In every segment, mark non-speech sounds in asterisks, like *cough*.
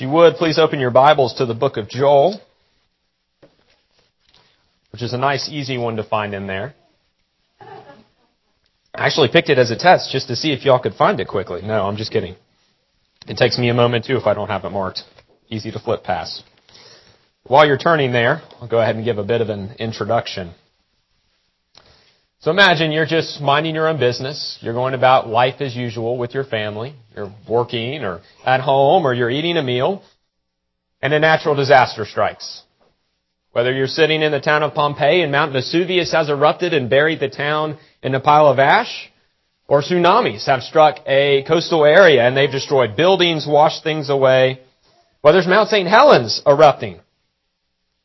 If you would, please open your Bibles to the book of Joel, which is a nice, easy one to find in there. I actually picked it as a test just to see if y'all could find it quickly. No, I'm just kidding. It takes me a moment too if I don't have it marked. Easy to flip past. While you're turning there, I'll go ahead and give a bit of an introduction. So imagine you're just minding your own business. You're going about life as usual with your family. You're working or at home or you're eating a meal and a natural disaster strikes. Whether you're sitting in the town of Pompeii and Mount Vesuvius has erupted and buried the town in a pile of ash, or tsunamis have struck a coastal area and they've destroyed buildings, washed things away, whether it's Mount St. Helens erupting,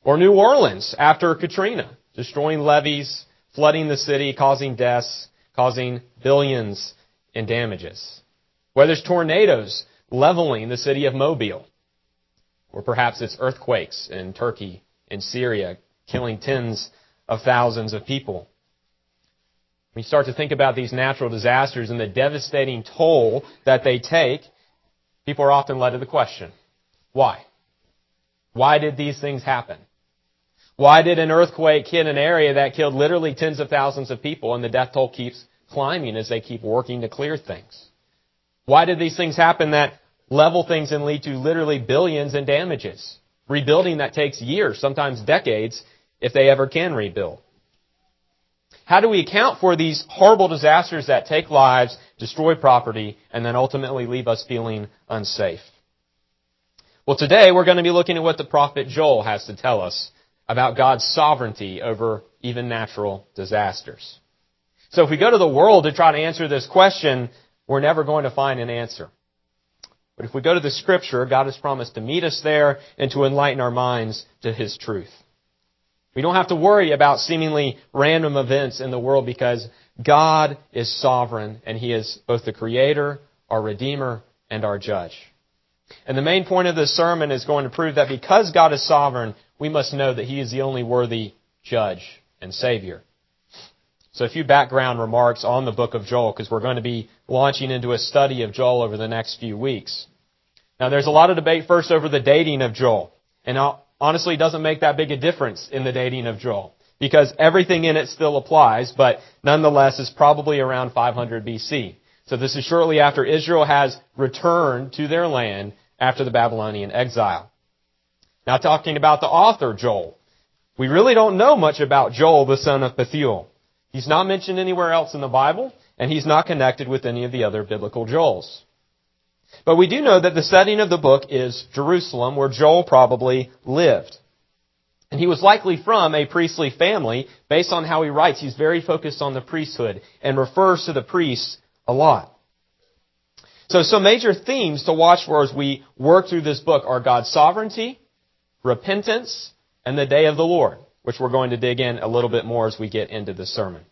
or New Orleans after Katrina, destroying levees, flooding the city, causing deaths, causing billions in damages. Whether it's tornadoes leveling the city of Mobile, or perhaps it's earthquakes in Turkey, in Syria, killing tens of thousands of people. When you start to think about these natural disasters and the devastating toll that they take, people are often led to the question, why? Why did these things happen? Why did an earthquake hit an area that killed literally tens of thousands of people and the death toll keeps climbing as they keep working to clear things? Why did these things happen that level things and lead to literally billions in damages? Rebuilding that takes years, sometimes decades, if they ever can rebuild. How do we account for these horrible disasters that take lives, destroy property, and then ultimately leave us feeling unsafe? Well, today we're going to be looking at what the prophet Joel has to tell us about God's sovereignty over even natural disasters. So if we go to the world to try to answer this question, we're never going to find an answer. But if we go to the scripture, God has promised to meet us there and to enlighten our minds to His truth. We don't have to worry about seemingly random events in the world because God is sovereign and He is both the Creator, our Redeemer, and our Judge. And the main point of this sermon is going to prove that because God is sovereign, we must know that He is the only worthy judge and Savior. So a few background remarks on the book of Joel, because we're going to be launching into a study of Joel over the next few weeks. Now there's a lot of debate first over the dating of Joel. And uh, honestly, it doesn't make that big a difference in the dating of Joel. Because everything in it still applies, but nonetheless is probably around 500 BC. So this is shortly after Israel has returned to their land after the Babylonian exile. Now talking about the author, Joel. We really don't know much about Joel, the son of Pethuel. He's not mentioned anywhere else in the Bible, and he's not connected with any of the other biblical Joels. But we do know that the setting of the book is Jerusalem, where Joel probably lived. And he was likely from a priestly family. Based on how he writes, he's very focused on the priesthood and refers to the priests a lot. So some major themes to watch for as we work through this book are God's sovereignty, repentance, and the day of the Lord, which we're going to dig in a little bit more as we get into the sermon.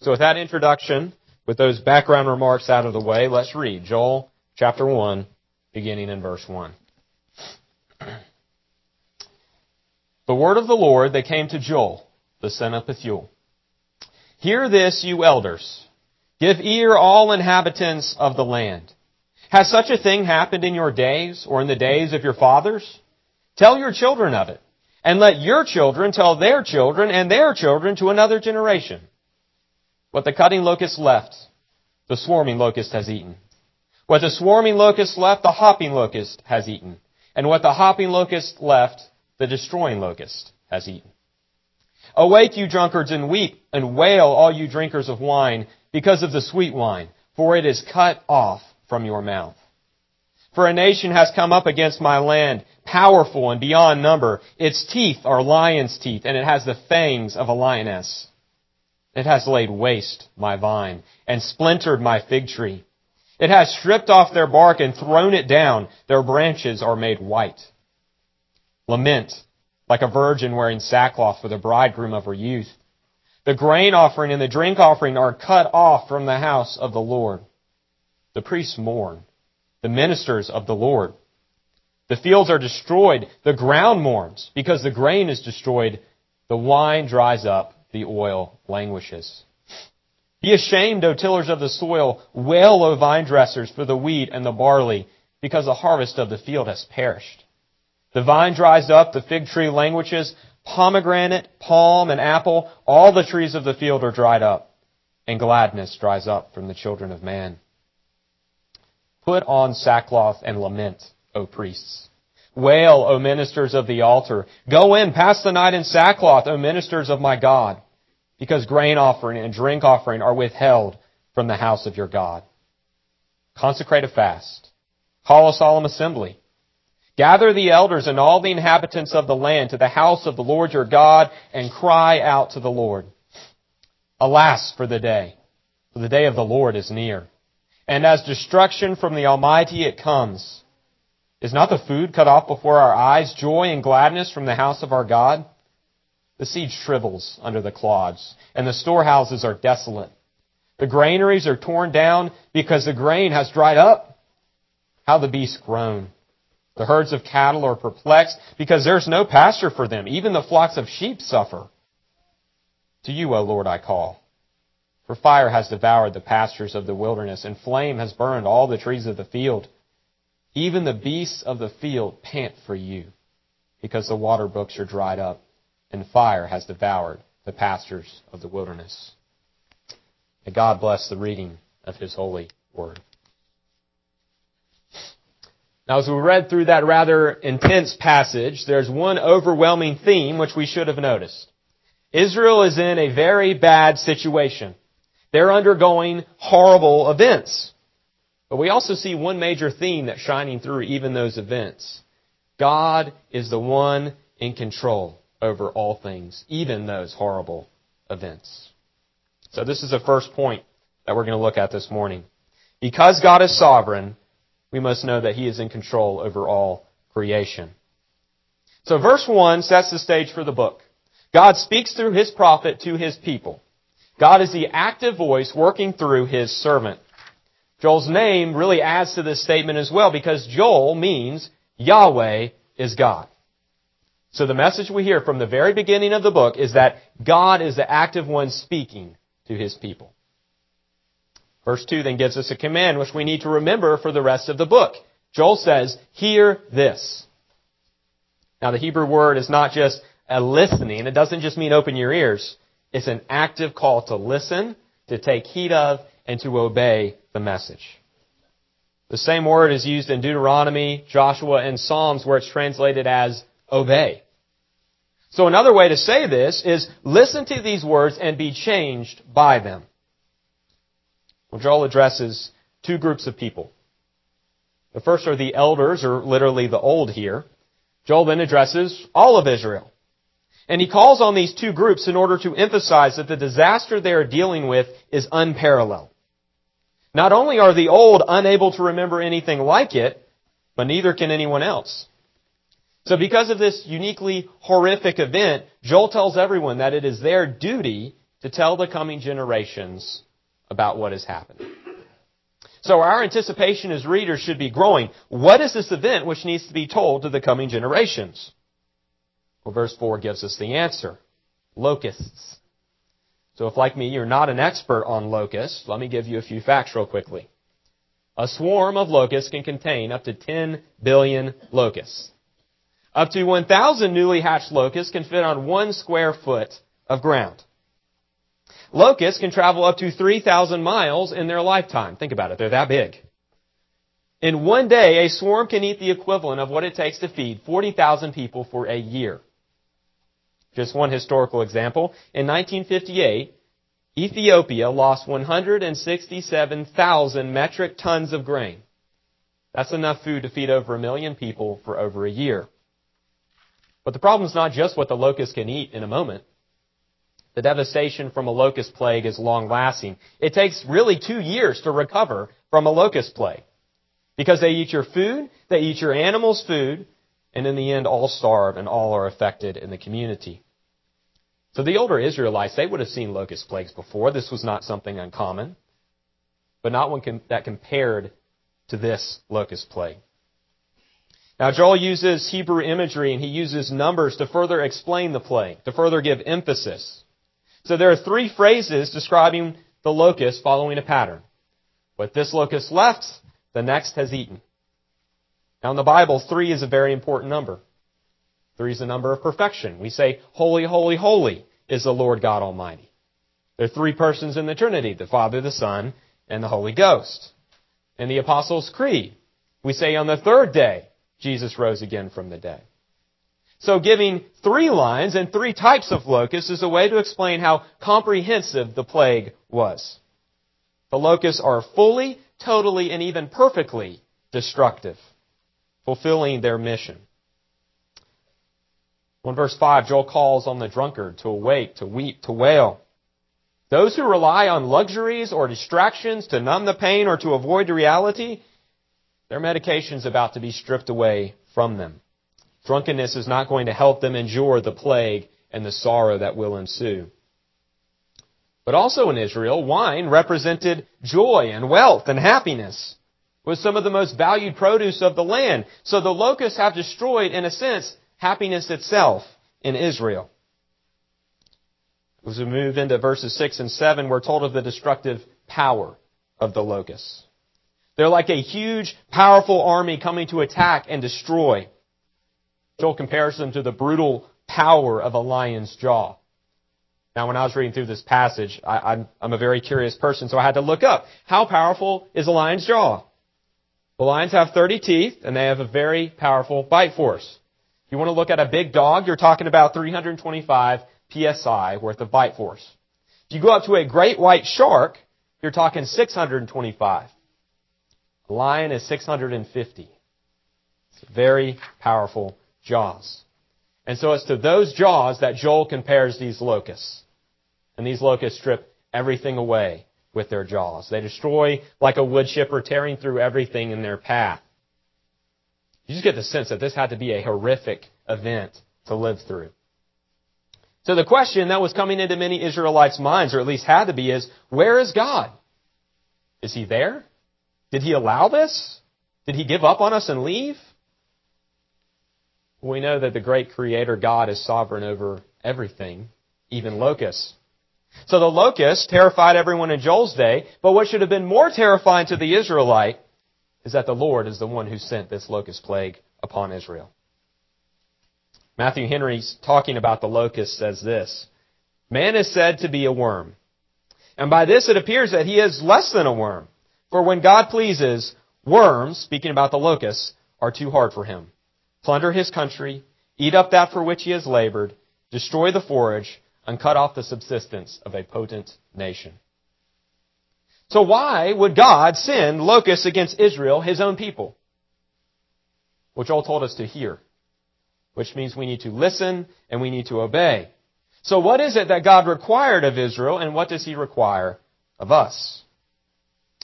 So with that introduction, with those background remarks out of the way, let's read Joel chapter 1, beginning in verse 1. *clears throat* The word of the Lord that came to Joel, the son of Pethuel. Hear this, you elders. Give ear, all inhabitants of the land. Has such a thing happened in your days or in the days of your fathers? Tell your children of it, and let your children tell their children and their children to another generation. What the cutting locust left, the swarming locust has eaten. What the swarming locust left, the hopping locust has eaten. And what the hopping locust left, the destroying locust has eaten. Awake, you drunkards, and weep, and wail, all you drinkers of wine, because of the sweet wine, for it is cut off from your mouth. For a nation has come up against my land, powerful and beyond number. Its teeth are lion's teeth, and it has the fangs of a lioness. It has laid waste my vine, and splintered my fig tree. It has stripped off their bark and thrown it down. Their branches are made white. Lament, like a virgin wearing sackcloth for the bridegroom of her youth. The grain offering and the drink offering are cut off from the house of the Lord. The priests mourn the ministers of the Lord. The fields are destroyed. The ground mourns because the grain is destroyed. The wine dries up. The oil languishes. Be ashamed, O tillers of the soil. Wail, O vine dressers, for the wheat and the barley. because the harvest of the field has perished. The vine dries up, the fig tree languishes, pomegranate, palm, and apple, all the trees of the field are dried up, and gladness dries up from the children of man. Put on sackcloth and lament, O priests. Wail, O ministers of the altar. Go in, pass the night in sackcloth, O ministers of my God, because grain offering and drink offering are withheld from the house of your God. Consecrate a fast. Call a solemn assembly. Gather the elders and all the inhabitants of the land to the house of the Lord your God and cry out to the Lord. Alas for the day, for the day of the Lord is near. And as destruction from the Almighty it comes. Is not the food cut off before our eyes, joy and gladness from the house of our God? The seed shrivels under the clods, and the storehouses are desolate. The granaries are torn down because the grain has dried up. How the beasts groan. The herds of cattle are perplexed because there's no pasture for them. Even the flocks of sheep suffer. To you, O Lord, I call. For fire has devoured the pastures of the wilderness, and flame has burned all the trees of the field. Even the beasts of the field pant for you, because the water brooks are dried up, and fire has devoured the pastures of the wilderness. May God bless the reading of His holy word. Now, as we read through that rather intense passage, there's one overwhelming theme which we should have noticed. Israel is in a very bad situation. They're undergoing horrible events. But we also see one major theme that's shining through even those events. God is the one in control over all things, even those horrible events. So this is the first point that we're going to look at this morning. Because God is sovereign, we must know that He is in control over all creation. So verse 1 sets the stage for the book. God speaks through His prophet to His people. God is the active voice working through His servant. Joel's name really adds to this statement as well because Joel means Yahweh is God. So the message we hear from the very beginning of the book is that God is the active one speaking to his people. Verse 2 then gives us a command which we need to remember for the rest of the book. Joel says, hear this. Now the Hebrew word is not just a listening. It doesn't just mean open your ears. It's an active call to listen, to take heed of, and to obey the message. The same word is used in Deuteronomy, Joshua, and Psalms where it's translated as obey. So another way to say this is listen to these words and be changed by them. Well, Joel addresses two groups of people. The first are the elders, or literally the old here. Joel then addresses all of Israel. And he calls on these two groups in order to emphasize that the disaster they are dealing with is unparalleled. Not only are the old unable to remember anything like it, but neither can anyone else. So because of this uniquely horrific event, Joel tells everyone that it is their duty to tell the coming generations about what has happened. So our anticipation as readers should be growing. What is this event which needs to be told to the coming generations? Well, verse 4 gives us the answer. Locusts. So if, like me, you're not an expert on locusts, let me give you a few facts real quickly. A swarm of locusts can contain up to 10 billion locusts. Up to 1,000 newly hatched locusts can fit on one square foot of ground. Locusts can travel up to 3,000 miles in their lifetime. Think about it. They're that big. In one day, a swarm can eat the equivalent of what it takes to feed 40,000 people for a year. Just one historical example. In 1958, Ethiopia lost 167,000 metric tons of grain. That's enough food to feed over a million people for over a year. But the problem is not just what the locust can eat in a moment. The devastation from a locust plague is long lasting. It takes really two years to recover from a locust plague. Because they eat your food, they eat your animals' food, and in the end all starve and all are affected in the community. So the older Israelites, they would have seen locust plagues before. This was not something uncommon, but not one that compared to this locust plague. Now Joel uses Hebrew imagery and he uses numbers to further explain the plague, to further give emphasis. So there are three phrases describing the locust following a pattern. What this locust left, the next has eaten. Now in the Bible, three is a very important number. Three is the number of perfection. We say, Holy, holy, holy is the Lord God Almighty. There are three persons in the Trinity, the Father, the Son, and the Holy Ghost. In the Apostles' Creed, we say on the third day, Jesus rose again from the dead. So giving three lines and three types of locusts is a way to explain how comprehensive the plague was. The locusts are fully, totally, and even perfectly destructive, fulfilling their mission. In verse 5, Joel calls on the drunkard to awake, to weep, to wail. Those who rely on luxuries or distractions to numb the pain or to avoid the reality, their medication is about to be stripped away from them. Drunkenness is not going to help them endure the plague and the sorrow that will ensue. But also in Israel, wine represented joy and wealth and happiness. Was some of the most valued produce of the land. So the locusts have destroyed, in a sense, happiness itself in Israel. As we move into verses 6 and 7, we're told of the destructive power of the locusts. They're like a huge, powerful army coming to attack and destroy. Joel compares them to the brutal power of a lion's jaw. Now, when I was reading through this passage, I, am I'm a very curious person, so I had to look up how powerful is a lion's jaw. The lions have 30 teeth, and they have a very powerful bite force. If you want to look at a big dog, you're talking about 325 psi worth of bite force. If you go up to a great white shark, you're talking 625. A lion is 650. It's very powerful jaws. And so it's to those jaws that Joel compares these locusts. And these locusts strip everything away with their jaws. They destroy like a wood chipper tearing through everything in their path. You just get the sense that this had to be a horrific event to live through. So the question that was coming into many Israelites' minds, or at least had to be, is, where is God? Is he there? Did he allow this? Did he give up on us and leave? We know that the great creator God is sovereign over everything, even locusts. So the locusts terrified everyone in Joel's day, but what should have been more terrifying to the Israelite is that the Lord is the one who sent this locust plague upon Israel. Matthew Henry's talking about the locust says this, Man is said to be a worm. And by this it appears that he is less than a worm. For when God pleases, worms, speaking about the locusts, are too hard for him plunder his country, eat up that for which he has labored, destroy the forage, and cut off the subsistence of a potent nation. So why would God send locusts against Israel, his own people? Which Joel told us to hear. Which means we need to listen and we need to obey. So what is it that God required of Israel and what does he require of us?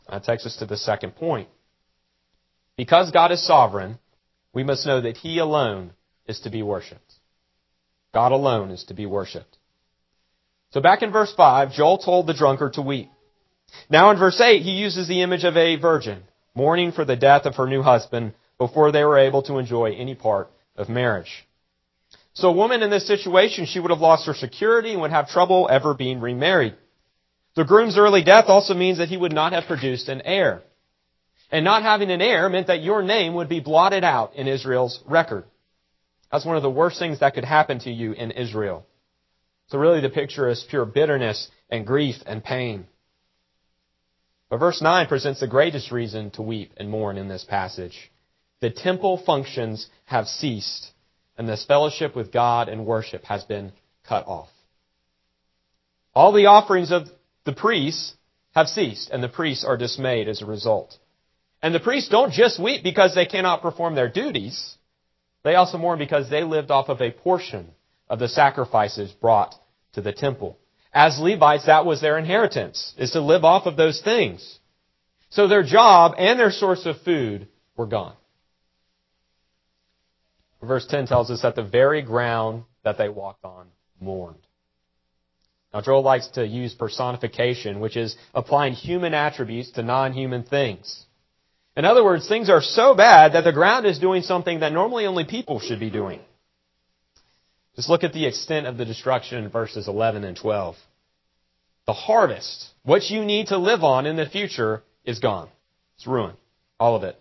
That takes us to the second point. Because God is sovereign, we must know that He alone is to be worshiped. God alone is to be worshiped. So back in verse 5, Joel told the drunkard to weep. Now in verse 8, he uses the image of a virgin, mourning for the death of her new husband before they were able to enjoy any part of marriage. So a woman in this situation, she would have lost her security and would have trouble ever being remarried. The groom's early death also means that he would not have produced an heir. And not having an heir meant that your name would be blotted out in Israel's record. That's one of the worst things that could happen to you in Israel. So really the picture is pure bitterness and grief and pain. But verse 9 presents the greatest reason to weep and mourn in this passage. The temple functions have ceased, and this fellowship with God and worship has been cut off. All the offerings of the priests have ceased, and the priests are dismayed as a result. And the priests don't just weep because they cannot perform their duties. They also mourn because they lived off of a portion of the sacrifices brought to the temple. As Levites, that was their inheritance, is to live off of those things. So their job and their source of food were gone. Verse 10 tells us that the very ground that they walked on mourned. Now, Joel likes to use personification, which is applying human attributes to non-human things. In other words, things are so bad that the ground is doing something that normally only people should be doing. Just look at the extent of the destruction in verses 11 and 12. The harvest, what you need to live on in the future, is gone. It's ruined. All of it.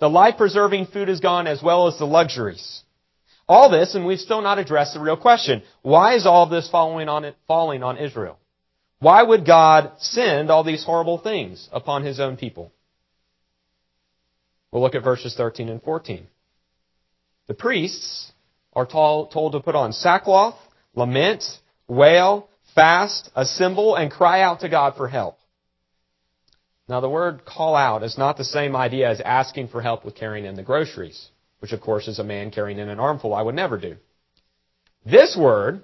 The life-preserving food is gone as well as the luxuries. All this, and we've still not addressed the real question. Why is all this falling on, falling on Israel? Why would God send all these horrible things upon His own people? We'll look at verses 13 and 14. The priests are told to put on sackcloth, lament, wail, fast, assemble, and cry out to God for help. Now the word call out is not the same idea as asking for help with carrying in the groceries, which of course is a man carrying in an armful I would never do. This word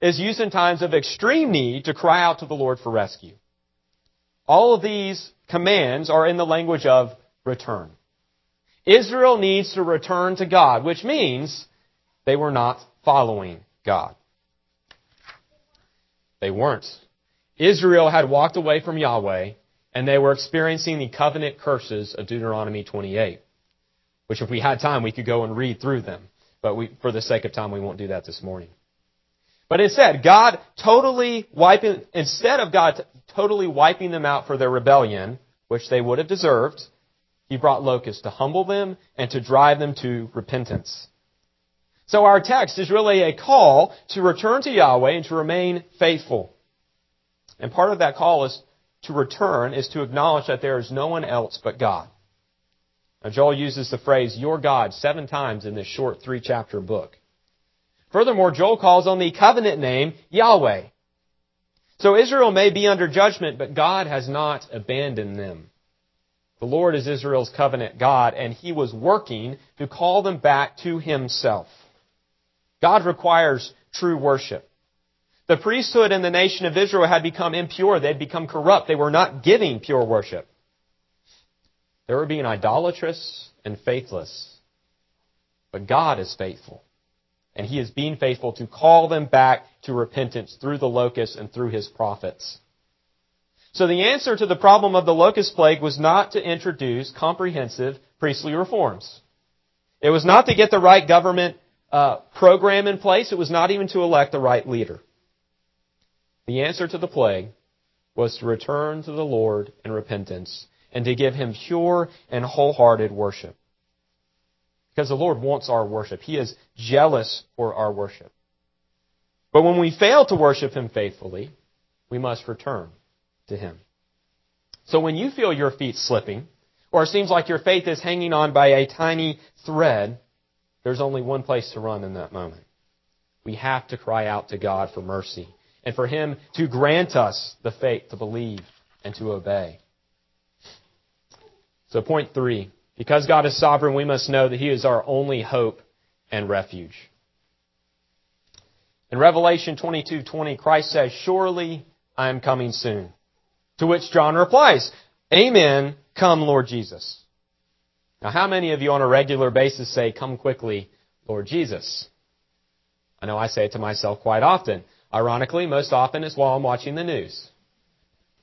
is used in times of extreme need to cry out to the Lord for rescue. All of these commands are in the language of return. Israel needs to return to God, which means they were not following God. They weren't. Israel had walked away from Yahweh, and they were experiencing the covenant curses of Deuteronomy 28, which if we had time, we could go and read through them. But we, for the sake of time, we won't do that this morning. But instead, God totally wiping, instead of God totally wiping them out for their rebellion, which they would have deserved, He brought locusts to humble them and to drive them to repentance. So our text is really a call to return to Yahweh and to remain faithful. And part of that call is to return is to acknowledge that there is no one else but God. Now Joel uses the phrase, your God, seven times in this short three chapter book. Furthermore, Joel calls on the covenant name Yahweh. So Israel may be under judgment, but God has not abandoned them. The Lord is Israel's covenant God, and He was working to call them back to Himself. God requires true worship. The priesthood in the nation of Israel had become impure. They had become corrupt. They were not giving pure worship. They were being idolatrous and faithless. But God is faithful and he is being faithful to call them back to repentance through the locusts and through his prophets. So the answer to the problem of the locust plague was not to introduce comprehensive priestly reforms. It was not to get the right government uh, program in place. It was not even to elect the right leader. The answer to the plague was to return to the Lord in repentance and to give him pure and wholehearted worship. Because the Lord wants our worship. He is jealous for our worship. But when we fail to worship Him faithfully, we must return to Him. So when you feel your feet slipping, or it seems like your faith is hanging on by a tiny thread, there's only one place to run in that moment. We have to cry out to God for mercy and for Him to grant us the faith to believe and to obey. So point three, because God is sovereign, we must know that He is our only hope and refuge. In Revelation 22:20, Christ says, "Surely I am coming soon." To which John replies, "Amen, come Lord Jesus." Now, how many of you on a regular basis say, "Come quickly, Lord Jesus"? I know I say it to myself quite often. Ironically, most often it's while I'm watching the news.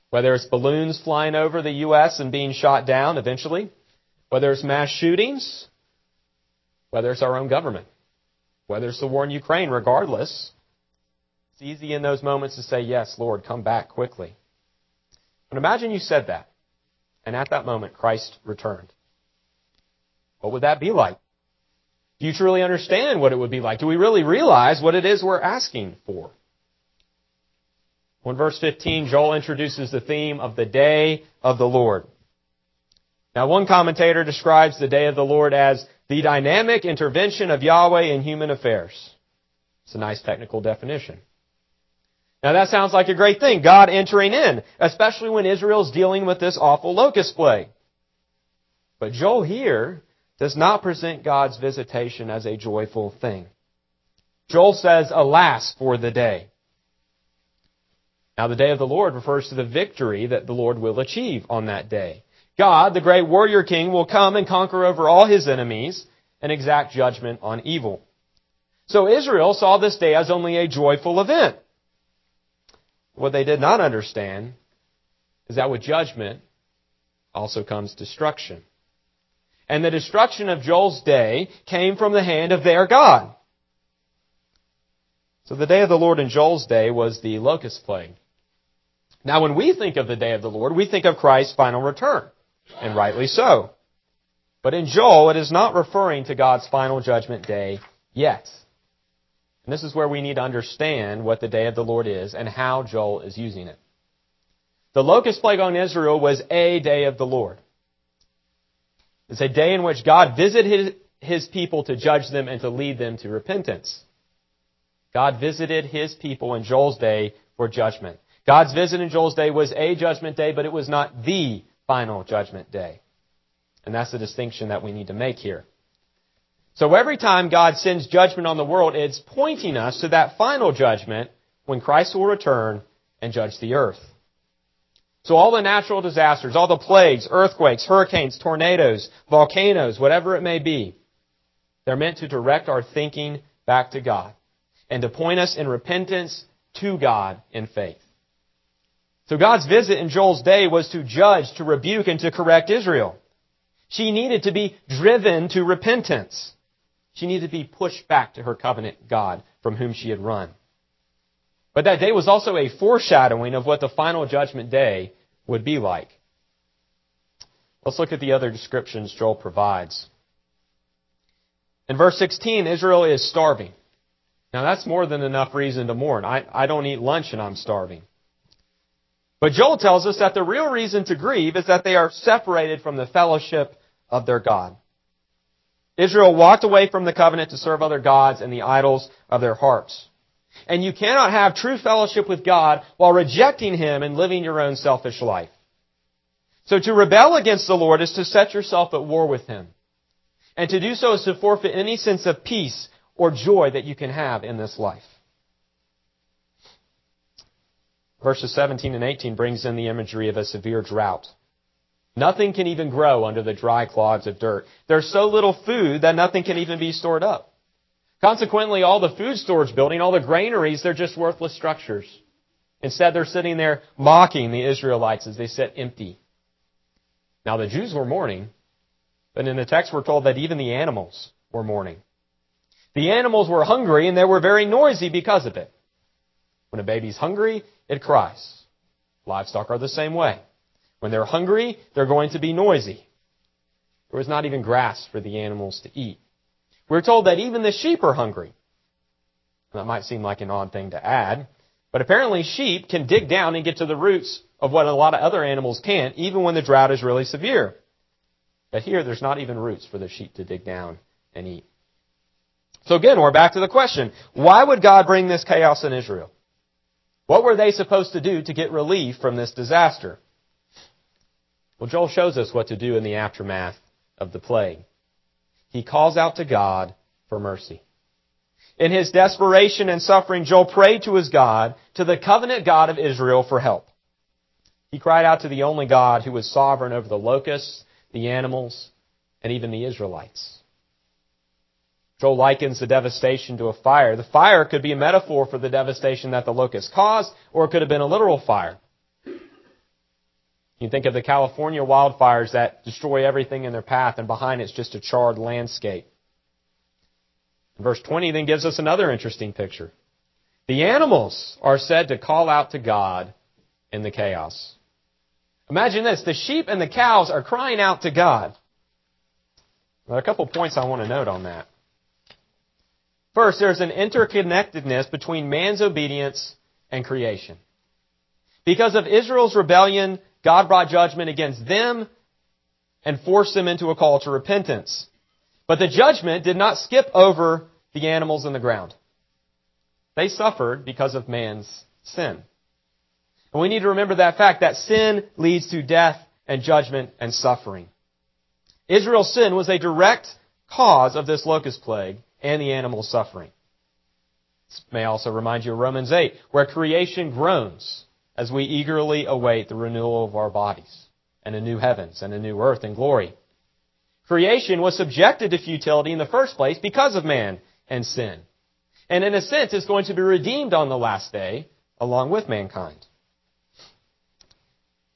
Whether it's balloons flying over the U.S. and being shot down eventually, whether it's mass shootings, whether it's our own government, whether it's the war in Ukraine, regardless, it's easy in those moments to say, Yes, Lord, come back quickly. But imagine you said that, and at that moment Christ returned. What would that be like? Do you truly understand what it would be like? Do we really realize what it is we're asking for? When verse 15, Joel introduces the theme of the day of the Lord. Now, one commentator describes the day of the Lord as the dynamic intervention of Yahweh in human affairs. It's a nice technical definition. Now that sounds like a great thing, God entering in, especially when Israel's dealing with this awful locust plague. But Joel here does not present God's visitation as a joyful thing. Joel says, alas for the day. Now the day of the Lord refers to the victory that the Lord will achieve on that day. God, the great warrior king, will come and conquer over all his enemies and exact judgment on evil. So Israel saw this day as only a joyful event. What they did not understand is that with judgment also comes destruction. And the destruction of Joel's day came from the hand of their God. So the day of the Lord in Joel's day was the locust plague. Now when we think of the day of the Lord, we think of Christ's final return and rightly so. But in Joel, it is not referring to God's final judgment day yet. And this is where we need to understand what the day of the Lord is and how Joel is using it. The locust plague on Israel was a day of the Lord. It's a day in which God visited his people to judge them and to lead them to repentance. God visited his people in Joel's day for judgment. God's visit in Joel's day was a judgment day, but it was not the final judgment day. And that's the distinction that we need to make here. So every time God sends judgment on the world, it's pointing us to that final judgment when Christ will return and judge the earth. So all the natural disasters, all the plagues, earthquakes, hurricanes, tornadoes, volcanoes, whatever it may be, they're meant to direct our thinking back to God and to point us in repentance to God in faith. So God's visit in Joel's day was to judge, to rebuke, and to correct Israel. She needed to be driven to repentance. She needed to be pushed back to her covenant God from whom she had run. But that day was also a foreshadowing of what the final judgment day would be like. Let's look at the other descriptions Joel provides. In verse 16, Israel is starving. Now that's more than enough reason to mourn. I, I don't eat lunch and I'm starving. But Joel tells us that the real reason to grieve is that they are separated from the fellowship of their God. Israel walked away from the covenant to serve other gods and the idols of their hearts. And you cannot have true fellowship with God while rejecting Him and living your own selfish life. So to rebel against the Lord is to set yourself at war with Him. And to do so is to forfeit any sense of peace or joy that you can have in this life. Verses 17 and 18 brings in the imagery of a severe drought. Nothing can even grow under the dry clods of dirt. There's so little food that nothing can even be stored up. Consequently, all the food storage building, all the granaries, they're just worthless structures. Instead, they're sitting there mocking the Israelites as they sit empty. Now, the Jews were mourning, but in the text we're told that even the animals were mourning. The animals were hungry and they were very noisy because of it. When a baby's hungry, it cries. Livestock are the same way. When they're hungry, they're going to be noisy. There was not even grass for the animals to eat. We're told that even the sheep are hungry. That might seem like an odd thing to add, but apparently sheep can dig down and get to the roots of what a lot of other animals can't, even when the drought is really severe. But here, there's not even roots for the sheep to dig down and eat. So again, we're back to the question, why would God bring this chaos in Israel? What were they supposed to do to get relief from this disaster? Well, Joel shows us what to do in the aftermath of the plague. He calls out to God for mercy. In his desperation and suffering, Joel prayed to his God, to the covenant God of Israel for help. He cried out to the only God who was sovereign over the locusts, the animals, and even the Israelites. Joel likens the devastation to a fire. The fire could be a metaphor for the devastation that the locusts caused, or it could have been a literal fire. You think of the California wildfires that destroy everything in their path, and behind it's just a charred landscape. Verse 20 then gives us another interesting picture. The animals are said to call out to God in the chaos. Imagine this. The sheep and the cows are crying out to God. There are a couple points I want to note on that. First, there's an interconnectedness between man's obedience and creation. Because of Israel's rebellion, God brought judgment against them and forced them into a call to repentance. But the judgment did not skip over the animals in the ground. They suffered because of man's sin. And we need to remember that fact that sin leads to death and judgment and suffering. Israel's sin was a direct cause of this locust plague and the animal suffering. This may also remind you of Romans 8, where creation groans as we eagerly await the renewal of our bodies and a new heavens and a new earth and glory. Creation was subjected to futility in the first place because of man and sin. And in a sense, it's going to be redeemed on the last day along with mankind.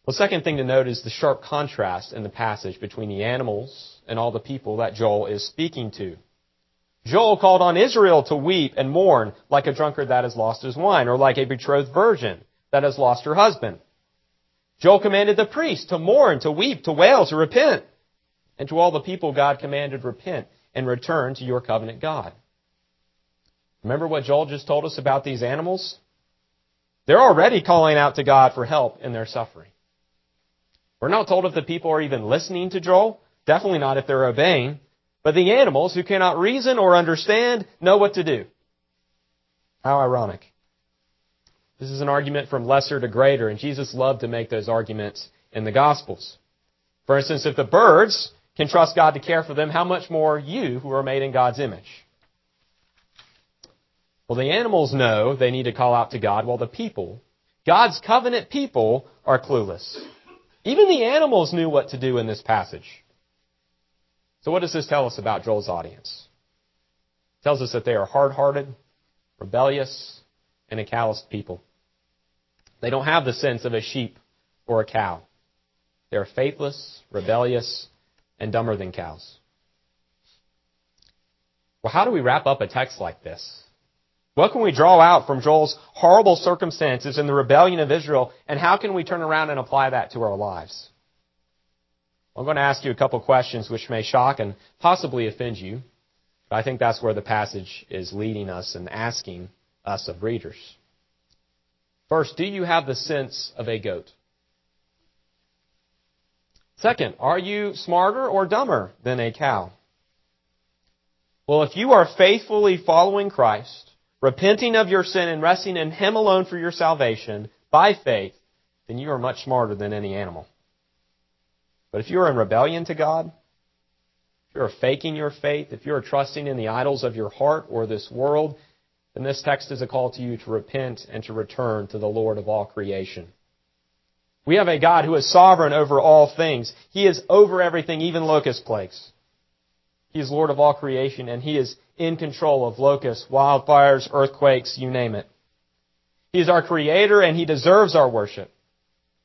Well, the second thing to note is the sharp contrast in the passage between the animals and all the people that Joel is speaking to. Joel called on Israel to weep and mourn like a drunkard that has lost his wine, or like a betrothed virgin that has lost her husband. Joel commanded the priest to mourn, to weep, to wail, to repent. and to all the people God commanded, repent and return to your covenant God. Remember what Joel just told us about these animals? They're already calling out to God for help in their suffering. We're not told if the people are even listening to Joel. Definitely not if they're obeying. But the animals who cannot reason or understand know what to do. How ironic. This is an argument from lesser to greater, and Jesus loved to make those arguments in the Gospels. For instance, if the birds can trust God to care for them, how much more you who are made in God's image? Well, the animals know they need to call out to God, while the people, God's covenant people, are clueless. Even the animals knew what to do in this passage. So what does this tell us about Joel's audience? It tells us that they are hard-hearted, rebellious, and a calloused people. They don't have the sense of a sheep or a cow. They are faithless, rebellious, and dumber than cows. Well, how do we wrap up a text like this? What can we draw out from Joel's horrible circumstances and the rebellion of Israel, and how can we turn around and apply that to our lives? I'm going to ask you a couple questions which may shock and possibly offend you, but I think that's where the passage is leading us and asking us of readers. First, do you have the sense of a goat? Second, are you smarter or dumber than a cow? Well, if you are faithfully following Christ, repenting of your sin and resting in Him alone for your salvation by faith, then you are much smarter than any animal. But if you are in rebellion to God, if you're faking your faith, if you're trusting in the idols of your heart or this world, then this text is a call to you to repent and to return to the Lord of all creation. We have a God who is sovereign over all things. He is over everything, even locust plagues. He is Lord of all creation, and He is in control of locusts, wildfires, earthquakes, you name it. He is our Creator, and He deserves our worship.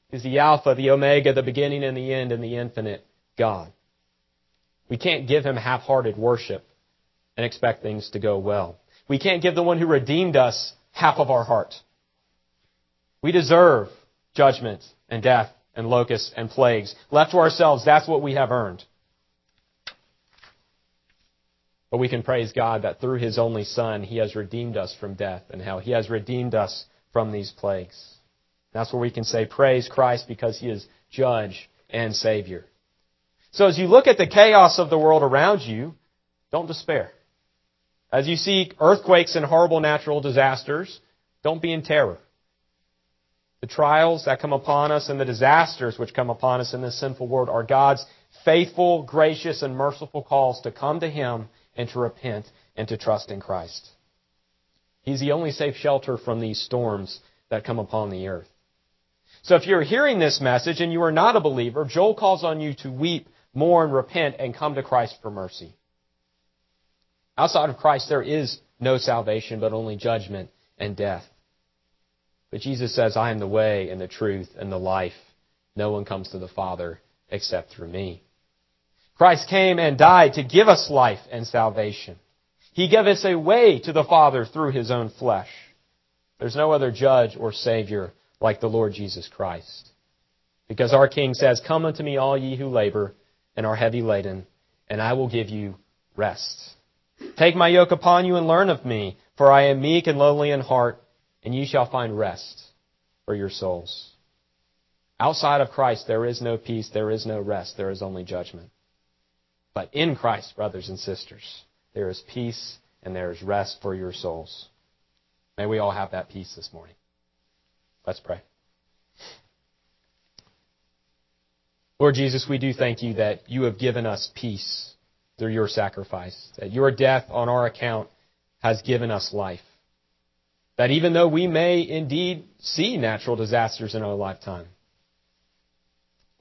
He's the Alpha, the Omega, the beginning and the end, and the infinite God. We can't give Him half-hearted worship and expect things to go well. We can't give the one who redeemed us half of our heart. We deserve judgment and death and locusts and plagues. Left to ourselves, that's what we have earned. But we can praise God that through His only Son, He has redeemed us from death and hell. He has redeemed us from these plagues. That's where we can say, praise Christ because He is judge and Savior. So as you look at the chaos of the world around you, don't despair. As you see earthquakes and horrible natural disasters, don't be in terror. The trials that come upon us and the disasters which come upon us in this sinful world are God's faithful, gracious, and merciful calls to come to Him and to repent and to trust in Christ. He's the only safe shelter from these storms that come upon the earth. So if you're hearing this message and you are not a believer, Joel calls on you to weep, mourn, repent, and come to Christ for mercy. Outside of Christ, there is no salvation, but only judgment and death. But Jesus says, I am the way and the truth and the life. No one comes to the Father except through me. Christ came and died to give us life and salvation. He gave us a way to the Father through His own flesh. There's no other judge or Savior like the Lord Jesus Christ. Because our King says, Come unto me, all ye who labor and are heavy laden, and I will give you rest. Take my yoke upon you and learn of me, for I am meek and lowly in heart, and ye shall find rest for your souls. Outside of Christ, there is no peace, there is no rest, there is only judgment. But in Christ, brothers and sisters, there is peace and there is rest for your souls. May we all have that peace this morning. Let's pray. Lord Jesus, we do thank you that you have given us peace through your sacrifice, that your death on our account has given us life. That even though we may indeed see natural disasters in our lifetime,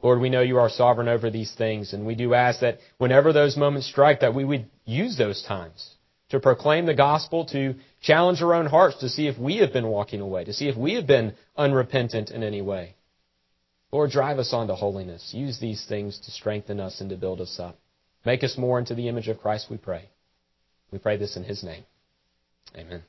Lord, we know you are sovereign over these things, and we do ask that whenever those moments strike, that we would use those times to proclaim the gospel, to challenge our own hearts to see if we have been walking away, to see if we have been unrepentant in any way. Lord, drive us on to holiness. Use these things to strengthen us and to build us up. Make us more into the image of Christ, we pray. We pray this in His name. Amen.